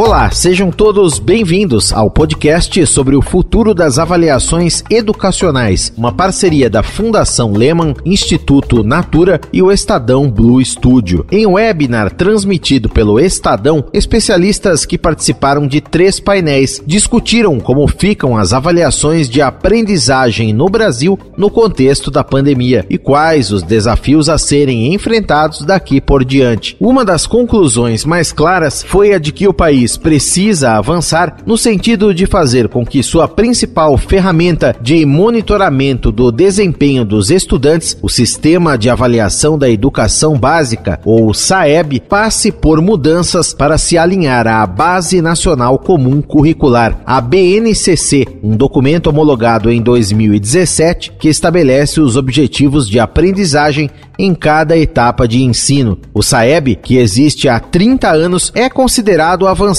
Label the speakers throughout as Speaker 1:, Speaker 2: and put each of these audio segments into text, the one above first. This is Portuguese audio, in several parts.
Speaker 1: Olá, sejam todos bem-vindos ao podcast sobre o futuro das avaliações educacionais, uma parceria da Fundação Lehman, Instituto Natura e o Estadão Blue Studio. Em webinar transmitido pelo Estadão, especialistas que participaram de três painéis discutiram como ficam as avaliações de aprendizagem no Brasil no contexto da pandemia e quais os desafios a serem enfrentados daqui por diante. Uma das conclusões mais claras foi a de que o país país precisa avançar no sentido de fazer com que sua principal ferramenta de monitoramento do desempenho dos estudantes, o Sistema de Avaliação da Educação Básica, ou SAEB, passe por mudanças para se alinhar à Base Nacional Comum Curricular, a BNCC, um documento homologado em 2017 que estabelece os objetivos de aprendizagem em cada etapa de ensino. O SAEB, que existe há 30 anos, é considerado avançado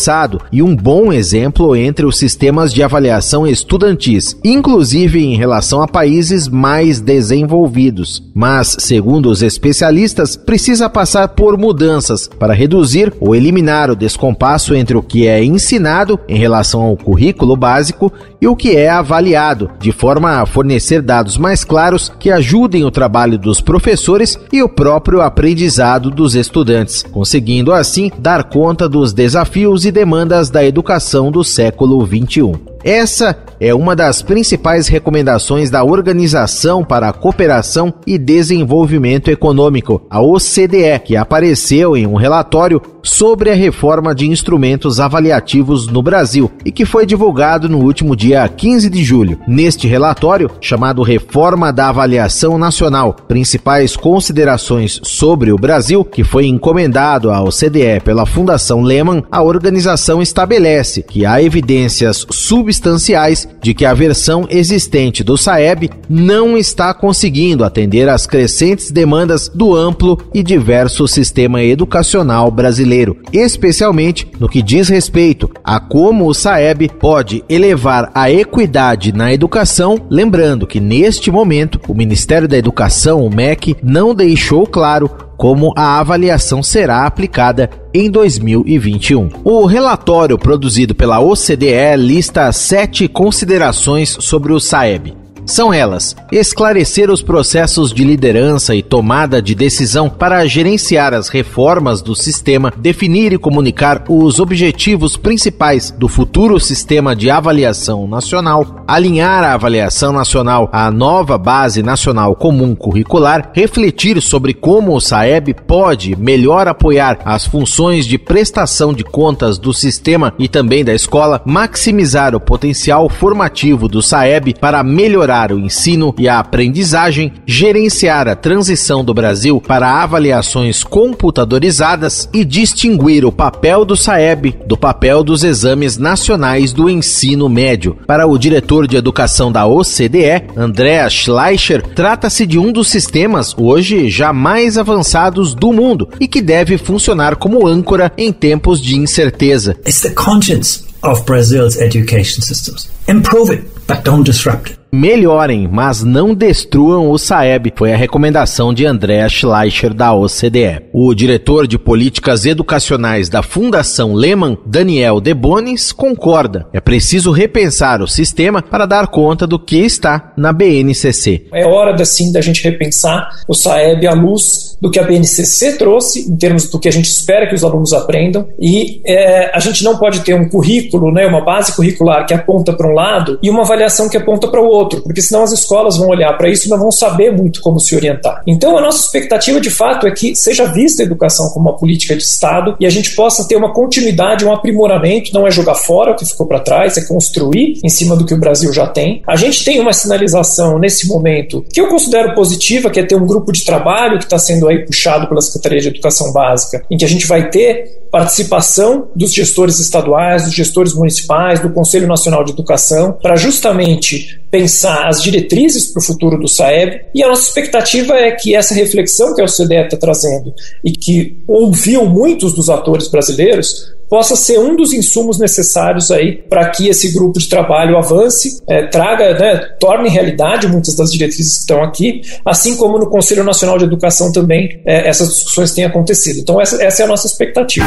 Speaker 1: e um bom exemplo entre os sistemas de avaliação estudantis, inclusive em relação a países mais desenvolvidos. Mas, segundo os especialistas, precisa passar por mudanças para reduzir ou eliminar o descompasso entre o que é ensinado em relação ao currículo básico e o que é avaliado, de forma a fornecer dados mais claros que ajudem o trabalho dos professores e o próprio aprendizado dos estudantes, conseguindo assim dar conta dos desafios e demandas da educação do século XXI. Essa é uma das principais recomendações da Organização para a Cooperação e Desenvolvimento Econômico, a OCDE, que apareceu em um relatório sobre a reforma de instrumentos avaliativos no Brasil e que foi divulgado no último dia 15 de julho. Neste relatório, chamado Reforma da Avaliação Nacional, principais considerações sobre o Brasil, que foi encomendado à OCDE pela Fundação Lehman, a organização estabelece que há evidências sub substanciais de que a versão existente do SAEB não está conseguindo atender às crescentes demandas do amplo e diverso sistema educacional brasileiro, especialmente no que diz respeito a como o SAEB pode elevar a equidade na educação, lembrando que neste momento o Ministério da Educação, o MEC, não deixou claro como a avaliação será aplicada em 2021. O relatório produzido pela OCDE lista sete considerações sobre o SAEB. São elas: esclarecer os processos de liderança e tomada de decisão para gerenciar as reformas do sistema, definir e comunicar os objetivos principais do futuro sistema de avaliação nacional, alinhar a avaliação nacional à nova Base Nacional Comum Curricular, refletir sobre como o SAEB pode melhor apoiar as funções de prestação de contas do sistema e também da escola, maximizar o potencial formativo do SAEB para melhorar melhorar o ensino e a aprendizagem, gerenciar a transição do Brasil para avaliações computadorizadas e distinguir o papel do SAEB do papel dos exames nacionais do ensino médio. Para o diretor de educação da OCDE, Andrea Schleicher, trata-se de um dos sistemas hoje já mais avançados do mundo e que deve funcionar como âncora em tempos de incerteza.
Speaker 2: It's the conscience of Brazil's education systems. Improve it, but don't disrupt it.
Speaker 1: Melhorem, mas não destruam o Saeb, foi a recomendação de André Schleicher da OCDE. O diretor de políticas educacionais da Fundação Lehman, Daniel Debonis, concorda. É preciso repensar o sistema para dar conta do que está na BNCC.
Speaker 3: É hora, sim, da gente repensar o Saeb à luz do que a BNCC trouxe, em termos do que a gente espera que os alunos aprendam, e é, a gente não pode ter um currículo, né, uma base curricular que aponta para um lado e uma avaliação que aponta para o outro outro, porque senão as escolas vão olhar para isso e não vão saber muito como se orientar. Então, a nossa expectativa de fato é que seja vista a educação como uma política de Estado e a gente possa ter uma continuidade, um aprimoramento, não é jogar fora o que ficou para trás, é construir em cima do que o Brasil já tem. A gente tem uma sinalização nesse momento que eu considero positiva, que é ter um grupo de trabalho que está sendo aí puxado pela Secretaria de Educação Básica, em que a gente vai ter participação dos gestores estaduais, dos gestores municipais, do Conselho Nacional de Educação, para justamente pensar as diretrizes para o futuro do SAEB. E a nossa expectativa é que essa reflexão que a OCDE está trazendo e que ouviu muitos dos atores brasileiros possa ser um dos insumos necessários aí para que esse grupo de trabalho avance, é, traga, né, torne realidade muitas das diretrizes que estão aqui, assim como no Conselho Nacional de Educação também é, essas discussões têm acontecido. Então essa, essa é a nossa expectativa.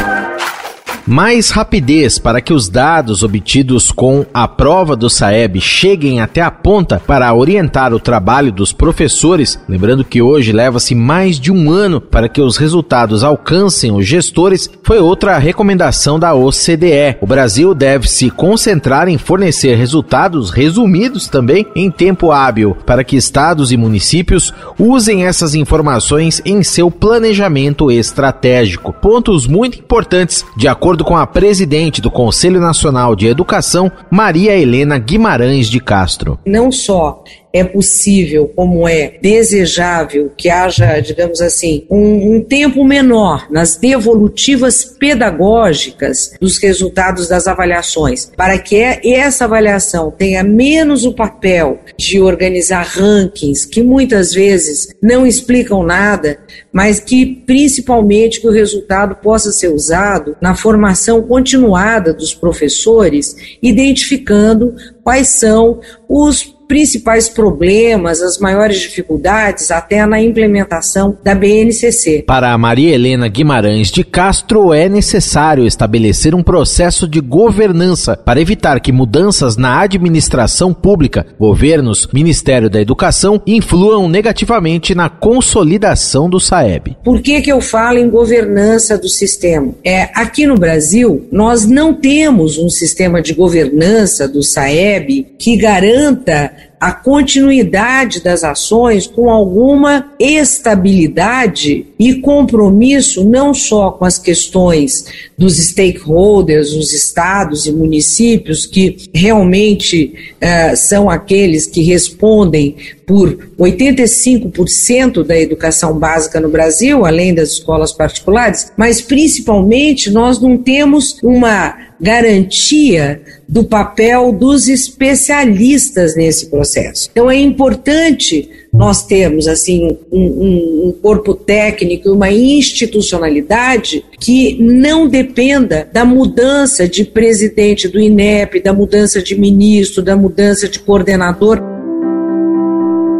Speaker 1: Mais rapidez para que os dados obtidos com a prova do SAEB cheguem até a ponta para orientar o trabalho dos professores. Lembrando que hoje leva-se mais de um ano para que os resultados alcancem os gestores, foi outra recomendação da OCDE. O Brasil deve se concentrar em fornecer resultados resumidos também em tempo hábil para que estados e municípios usem essas informações em seu planejamento estratégico. Pontos muito importantes de acordo com a presidente do Conselho Nacional de Educação, Maria Helena Guimarães de Castro.
Speaker 4: Não só é possível, como é desejável que haja, digamos assim, um, um, tempo menor nas devolutivas pedagógicas dos resultados das avaliações, para que essa avaliação tenha menos o papel de organizar rankings que muitas vezes não explicam nada, mas que principalmente que o resultado possa ser usado na formação continuada dos professores, identificando quais são os principais problemas, as maiores dificuldades, até na implementação da BNCC.
Speaker 1: Para a Maria Helena Guimarães de Castro, é necessário estabelecer um processo de governança para evitar que mudanças na administração pública, governos, Ministério da Educação, influam negativamente na consolidação do SAEB.
Speaker 4: Por que, que eu falo em governança do sistema? É, aqui no Brasil, nós não temos um sistema de governança do SAEB que garanta a continuidade das ações com alguma estabilidade e compromisso não só com as questões dos stakeholders, os estados e municípios, que realmente uh, são aqueles que respondem por 85% da educação básica no Brasil, além das escolas particulares, mas principalmente nós não temos uma garantia do papel dos especialistas nesse processo. Então é importante nós termos assim um, um, corpo técnico, uma institucionalidade que não dependa da mudança de presidente do INEP, da mudança de ministro, da mudança de coordenador.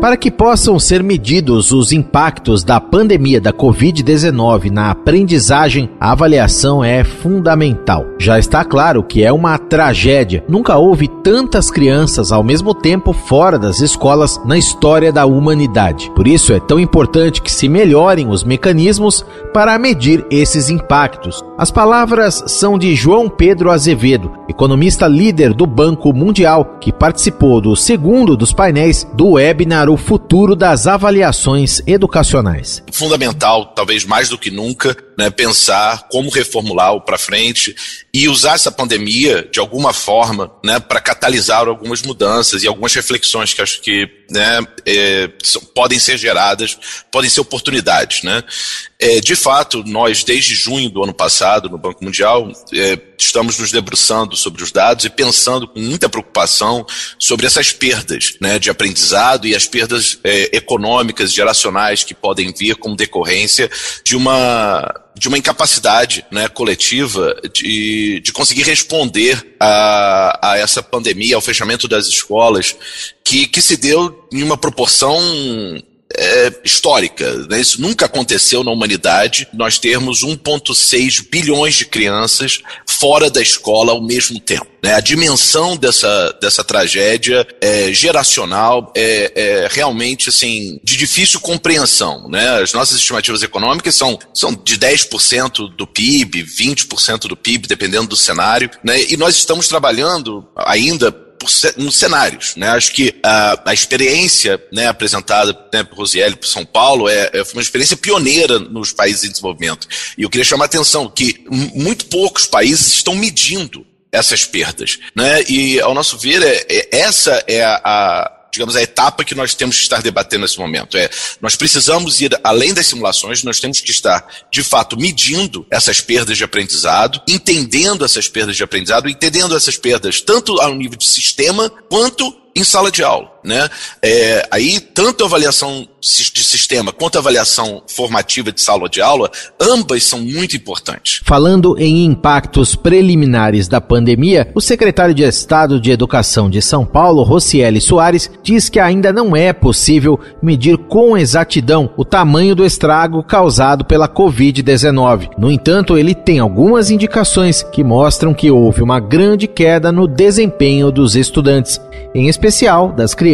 Speaker 1: Para que possam ser medidos os impactos da pandemia da Covid-19 na aprendizagem, a avaliação é fundamental. Já está claro que é uma tragédia. Nunca houve tantas crianças ao mesmo tempo fora das escolas na história da humanidade. Por isso é tão importante que se melhorem os mecanismos para medir esses impactos. As palavras são de João Pedro Azevedo, economista líder do Banco Mundial, que participou do segundo dos painéis do webinar o futuro das avaliações educacionais.
Speaker 5: Fundamental, talvez mais do que nunca, né, pensar como reformular o para frente e usar essa pandemia de alguma forma né, para catalisar algumas mudanças e algumas reflexões que acho que né, é, podem ser geradas, podem ser oportunidades. Né? É, de fato, nós, desde junho do ano passado, no Banco Mundial, é, estamos nos debruçando sobre os dados e pensando com muita preocupação sobre essas perdas né, de aprendizado e as perdas é, econômicas, geracionais que podem vir como decorrência de uma de uma incapacidade né, coletiva de, de conseguir responder a, a essa pandemia, ao fechamento das escolas, que, que se deu em uma proporção é, histórica. Né? Isso nunca aconteceu na humanidade. Nós termos 1,6 bilhões de crianças fora da escola ao mesmo tempo. Né? A dimensão dessa, dessa tragédia é geracional, é, é realmente assim, de difícil compreensão. Né? As nossas estimativas econômicas são, são de 10% do PIB, 20% do PIB, dependendo do cenário. Né? E nós estamos trabalhando ainda nos cenários. Né? Acho que a, a experiência né, apresentada né, por Rosiel por São Paulo é, é, uma experiência pioneira nos países em desenvolvimento. E eu queria chamar a atenção que muito poucos países estão medindo essas perdas. Né? E, ao nosso ver, é, é essa é a digamos, a etapa que nós temos que estar debatendo nesse momento. É, nós precisamos ir além das simulações, nós temos que estar, de fato, medindo essas perdas de aprendizado, entendendo essas perdas de aprendizado, entendendo essas perdas tanto ao nível de sistema quanto em sala de aula. Né? É, aí, tanto a avaliação de sistema quanto a avaliação formativa de sala de aula, ambas são muito importantes.
Speaker 1: Falando em impactos preliminares da pandemia, o secretário de Estado de Educação de São Paulo, Rocieli Soares, diz que ainda não é possível medir com exatidão o tamanho do estrago causado pela Covid-19. No entanto, ele tem algumas indicações que mostram que houve uma grande queda no desempenho dos estudantes, em especial das crianças.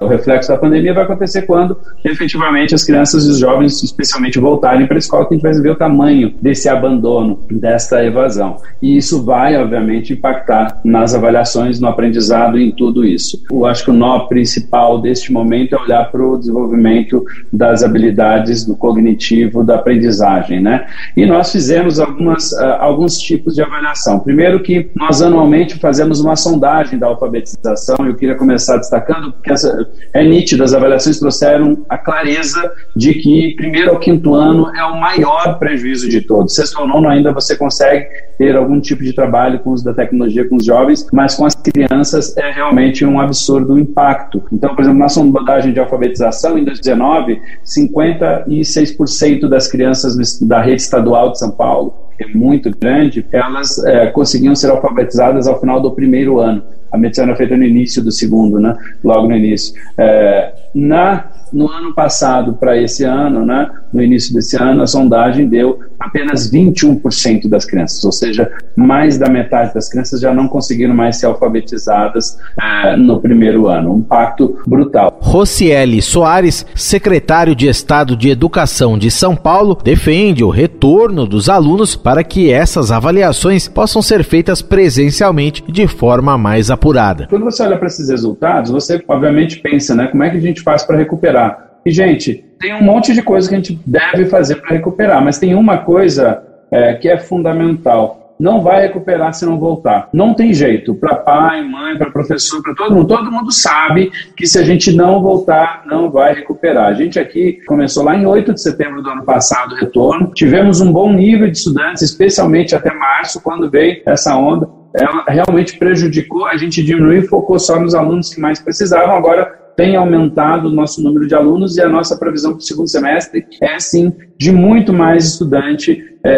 Speaker 6: O reflexo da pandemia vai acontecer quando efetivamente as crianças e os jovens, especialmente, voltarem para a escola, que a gente vai ver o tamanho desse abandono, desta evasão. E isso vai, obviamente, impactar nas avaliações, no aprendizado e em tudo isso. Eu acho que o nó principal deste momento é olhar para o desenvolvimento das habilidades do cognitivo, da aprendizagem, né? E nós fizemos algumas, uh, alguns tipos de avaliação. Primeiro que nós anualmente fazemos uma sondagem da alfabetização, eu queria começar destacando porque essa, é nítido, as avaliações trouxeram a clareza de que primeiro ao quinto ano é o maior prejuízo de todos. Sexto ou nono ainda você consegue ter algum tipo de trabalho com os da tecnologia com os jovens, mas com as crianças é realmente um absurdo o impacto. Então, por exemplo, na sondagem de alfabetização em 2019, 56% das crianças da rede estadual de São Paulo, que é muito grande, elas é, conseguiam ser alfabetizadas ao final do primeiro ano. A medicina é feita no início do segundo, né? logo no início. É, na no ano passado para esse ano, né, no início desse ano, a sondagem deu apenas 21% das crianças, ou seja, mais da metade das crianças já não conseguiram mais ser alfabetizadas uh, no primeiro ano. Um impacto brutal.
Speaker 1: Rocieli Soares, secretário de Estado de Educação de São Paulo, defende o retorno dos alunos para que essas avaliações possam ser feitas presencialmente de forma mais apurada.
Speaker 6: Quando você olha para esses resultados, você obviamente pensa, né, como é que a gente faz para recuperar? E, gente, tem um monte de coisa que a gente deve fazer para recuperar, mas tem uma coisa é, que é fundamental. Não vai recuperar se não voltar. Não tem jeito. Para pai, mãe, para professor, para todo mundo. Todo mundo sabe que se a gente não voltar, não vai recuperar. A gente aqui começou lá em 8 de setembro do ano passado o retorno. Tivemos um bom nível de estudantes, especialmente até março, quando veio essa onda. Ela realmente prejudicou, a gente diminuiu e focou só nos alunos que mais precisavam. Agora tem aumentado o nosso número de alunos e a nossa previsão para o segundo semestre é, sim, de muito mais estudante é,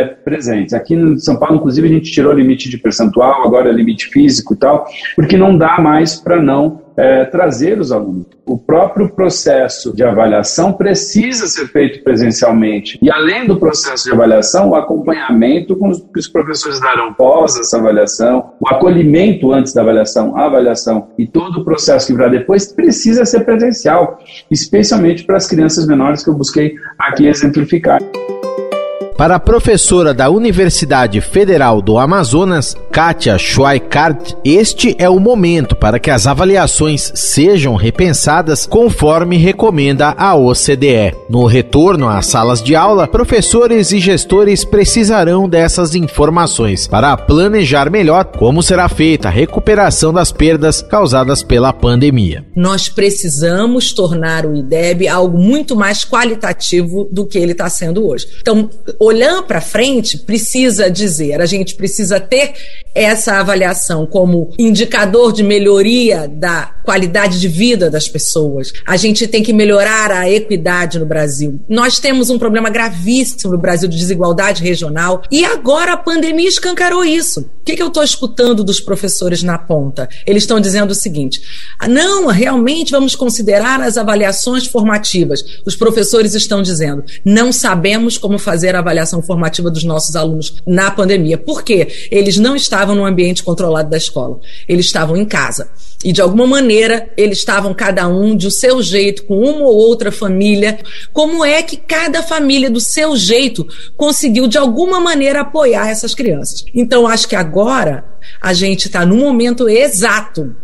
Speaker 6: é, presentes. Aqui em São Paulo, inclusive, a gente tirou o limite de percentual, agora é limite físico e tal, porque não dá mais para não é, trazer os alunos. O próprio processo de avaliação precisa ser feito presencialmente. E além do processo de avaliação, o acompanhamento com os, que os professores darão pós essa avaliação, o acolhimento antes da avaliação, a avaliação e todo o processo que virá depois precisa ser presencial, especialmente para as crianças menores que eu busquei aqui exemplificar.
Speaker 1: Para a professora da Universidade Federal do Amazonas, Kátia Schweikart, este é o momento para que as avaliações sejam repensadas conforme recomenda a OCDE. No retorno às salas de aula, professores e gestores precisarão dessas informações para planejar melhor como será feita a recuperação das perdas causadas pela pandemia.
Speaker 7: Nós precisamos tornar o IDEB algo muito mais qualitativo do que ele está sendo hoje. Então, olhando para frente, precisa dizer, a gente precisa ter essa avaliação como indicador de melhoria da qualidade de vida das pessoas. A gente tem que melhorar a equidade no Brasil. Nós temos um problema gravíssimo no Brasil de desigualdade regional e agora a pandemia escancarou isso. O que, que eu estou escutando dos professores na ponta? Eles estão dizendo o seguinte: não, realmente vamos considerar as avaliações formativas. Os professores estão dizendo: não sabemos como fazer a avaliação formativa dos nossos alunos na pandemia. Por quê? Eles não estavam no ambiente controlado da escola, eles estavam em casa. E de alguma maneira eles estavam cada um de seu jeito, com uma ou outra família. Como é que cada família, do seu jeito, conseguiu de alguma maneira apoiar essas crianças? Então acho que agora a gente está no momento exato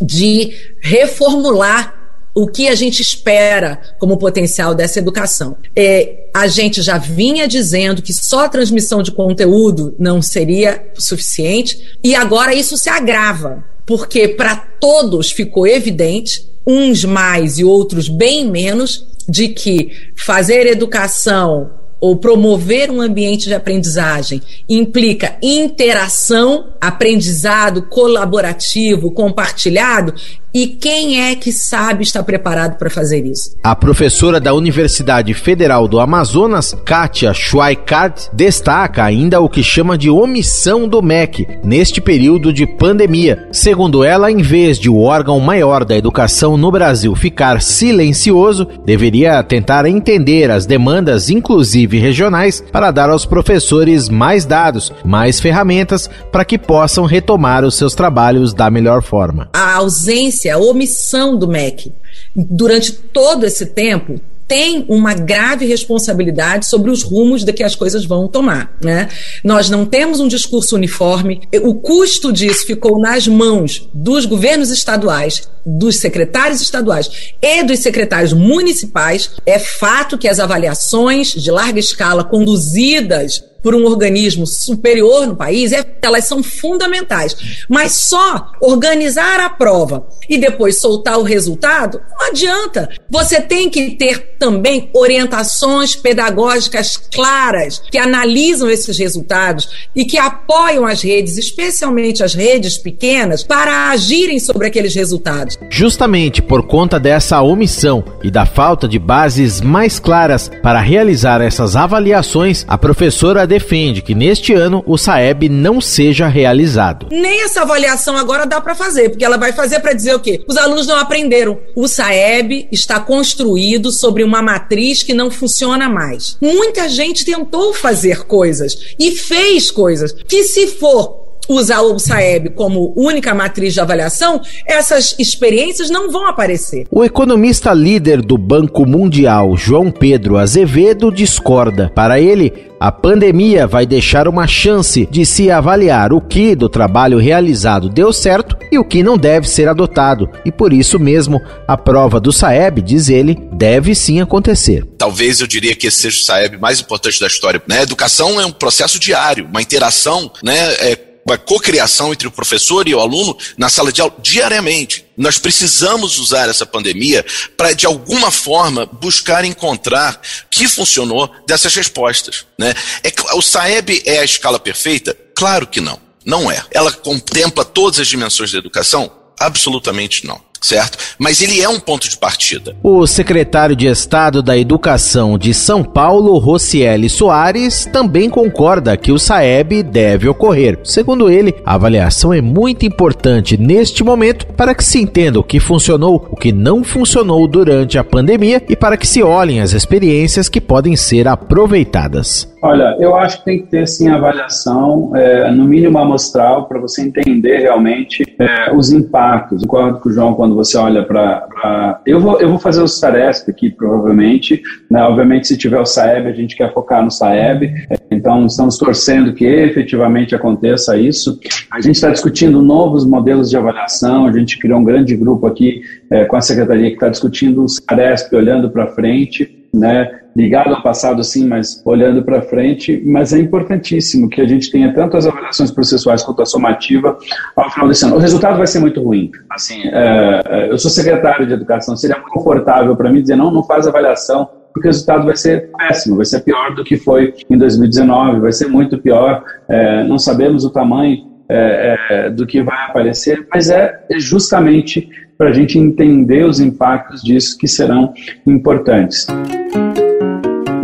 Speaker 7: de reformular o que a gente espera como potencial dessa educação. É, a gente já vinha dizendo que só a transmissão de conteúdo não seria suficiente, e agora isso se agrava porque para todos ficou evidente, uns mais e outros bem menos, de que fazer educação ou promover um ambiente de aprendizagem implica interação, aprendizado colaborativo, compartilhado, E quem é que sabe estar preparado para fazer isso?
Speaker 1: A professora da Universidade Federal do Amazonas, Kátia Schweikart, destaca ainda o que chama de omissão do MEC neste período de pandemia. Segundo ela, em vez de o órgão maior da educação no Brasil ficar silencioso, deveria tentar entender as demandas, inclusive regionais, para dar aos professores mais dados, mais ferramentas para que possam retomar os seus trabalhos da melhor forma.
Speaker 7: A ausência, a omissão do MEC durante todo esse tempo tem uma grave responsabilidade sobre os rumos de que as coisas vão tomar. Né? Nós não temos um discurso uniforme, o custo disso ficou nas mãos dos governos estaduais, dos secretários estaduais e dos secretários municipais. É fato que as avaliações de larga escala conduzidas por um organismo superior no país, é, elas são fundamentais. Mas só organizar a prova e depois soltar o resultado não adianta. Você tem que ter também orientações pedagógicas claras que analisam esses resultados e que apoiam as redes, especialmente as redes pequenas, para agirem sobre aqueles resultados.
Speaker 1: Justamente por conta dessa omissão e da falta de bases mais claras para realizar essas avaliações, a professora defende que neste ano o SAEB não seja realizado.
Speaker 7: Nem essa avaliação agora dá para fazer, porque ela vai fazer para dizer o quê? Os alunos não aprenderam. O SAEB está construído sobre uma matriz que não funciona mais. Muita gente tentou fazer coisas e fez coisas que se for usar o SAEB como única matriz de avaliação, essas experiências não vão aparecer.
Speaker 1: O economista líder do Banco Mundial, João Pedro Azevedo, discorda. Para ele, a pandemia vai deixar uma chance de se avaliar o que do trabalho realizado deu certo e o que não deve ser adotado. E por isso mesmo, a prova do SAEB, diz ele, deve sim acontecer.
Speaker 5: Talvez eu diria que esse seja o SAEB mais importante da história. Né? A educação é um processo diário, uma interação né, é, uma cocriação entre o professor e o aluno na sala de aula diariamente. Nós precisamos usar essa pandemia para, de alguma forma, buscar encontrar que funcionou dessas respostas. Né? É, o SAEB é a escala perfeita? Claro que não. Não é. Ela contempla todas as dimensões da educação? Absolutamente não certo? Mas ele é um ponto de partida.
Speaker 1: O secretário de Estado da Educação de São Paulo, Rocieli Soares, também concorda que o SAEB deve ocorrer. Segundo ele, a avaliação é muito importante neste momento para que se entenda o que funcionou, o que não funcionou durante a pandemia e para que se olhem as experiências que podem ser aproveitadas.
Speaker 6: Olha, eu acho que tem que ter sim avaliação, é, no mínimo amostral, para você entender realmente é, os impactos. Concordo com o João quando você olha para. Eu vou, eu vou fazer o Saresp aqui, provavelmente. Né? Obviamente, se tiver o Saeb, a gente quer focar no Saeb. Então, estamos torcendo que efetivamente aconteça isso. A gente está discutindo novos modelos de avaliação. A gente criou um grande grupo aqui é, com a secretaria que está discutindo o Saresp, olhando para frente. Né, ligado ao passado, sim, mas olhando para frente. Mas é importantíssimo que a gente tenha tanto as avaliações processuais quanto a somativa ao final desse ano. O resultado vai ser muito ruim. Assim, é, é eu sou secretário de educação, seria muito confortável para mim dizer não, não faz avaliação, porque o resultado vai ser péssimo, vai ser pior do que foi em 2019, vai ser muito pior. É, não sabemos o tamanho é, é, do que vai aparecer, mas é justamente para a gente entender os impactos disso que serão importantes.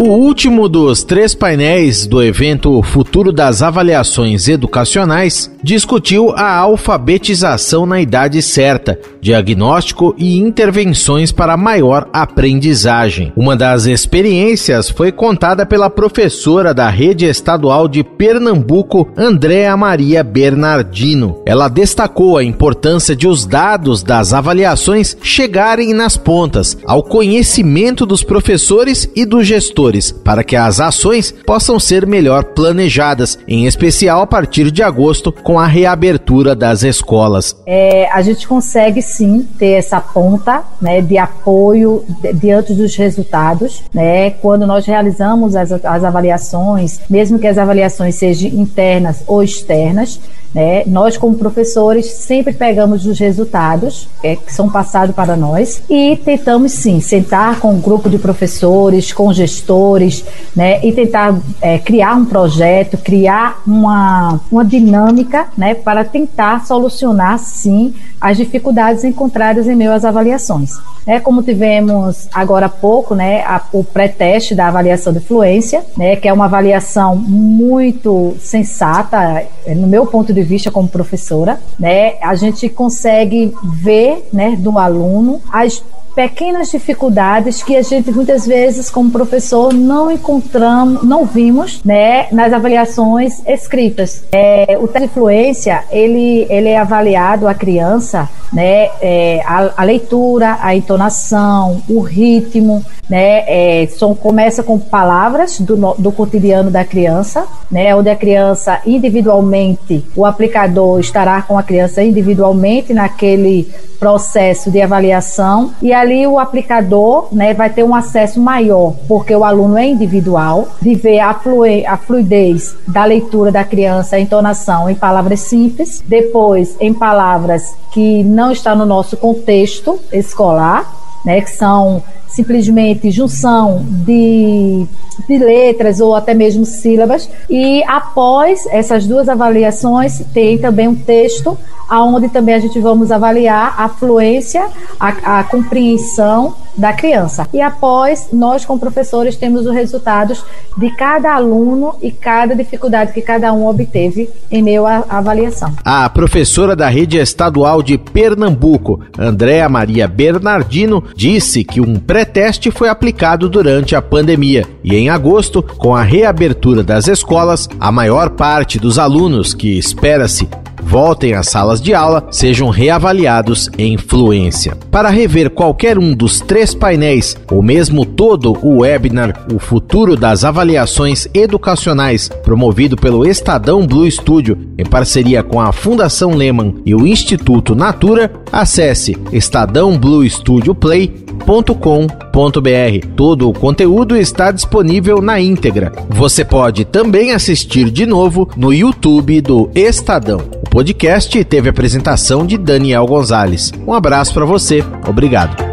Speaker 1: O último dos três painéis do evento Futuro das Avaliações Educacionais discutiu a alfabetização na idade certa, diagnóstico e intervenções para maior aprendizagem. Uma das experiências foi contada pela professora da Rede Estadual de Pernambuco, Andréa Maria Bernardino. Ela destacou a importância de os dados das avaliações chegarem nas pontas, ao conhecimento dos professores e dos gestores para que as ações possam ser melhor planejadas, em especial a partir de agosto, com a reabertura das escolas.
Speaker 8: É, a gente consegue sim ter essa ponta né, de apoio diante dos resultados, né, quando nós realizamos as, as avaliações, mesmo que as avaliações sejam internas ou externas, Né? Nós, como professores, sempre pegamos os resultados é, que são passados para nós e tentamos, sim, sentar com um grupo de professores, com gestores, né? e tentar é, criar um projeto, criar uma, uma dinâmica né? para tentar solucionar, sim, as dificuldades encontradas em meio às avaliações. É, como tivemos agora há pouco, né, a, o pré-teste da avaliação de fluência, né, que é uma avaliação muito sensata, é, no meu ponto de vista como professora, né, a gente consegue ver, né, do aluno as pequenas dificuldades que a gente muitas vezes como professor não encontramos, não vimos, né, nas avaliações escritas. É, o teste de fluência ele ele é avaliado a criança, né, é, a, a, leitura, a entonação, o ritmo, né, é, são, começa com palavras do, do cotidiano da criança, né, onde a criança individualmente, o aplicador estará com a criança individualmente naquele processo de avaliação e ali o aplicador né, vai ter um acesso maior, porque o aluno é individual, de ver a, flui a fluidez da leitura da criança, a entonação em palavras simples, depois em palavras que não estão no nosso contexto escolar, né, que são simplesmente junção de, de letras ou até mesmo sílabas. E após essas duas avaliações, tem também um texto aonde também a gente vamos avaliar a fluência, a, a compreensão da criança. E após, nós, como professores, temos os resultados de cada aluno e cada dificuldade que cada um obteve em meio à avaliação.
Speaker 1: A professora da rede estadual de Pernambuco, Andréa Maria Bernardino, disse que um pré-teste foi aplicado durante a pandemia e em agosto, com a reabertura das escolas, a maior parte dos alunos que espera-se voltem às salas de aula sejam reavaliados em fluência. Para rever qualquer um dos três painéis, ou mesmo todo o webinar O Futuro das Avaliações Educacionais, promovido pelo Estadão Blue Studio em parceria com a Fundação Lehman e o Instituto Natura, acesse Estadão Blue Studio Play com.br Todo o conteúdo está disponível na íntegra. Você pode também assistir de novo no YouTube do Estadão. Podcast teve apresentação de Daniel Gonzalez. Um abraço para você. Obrigado.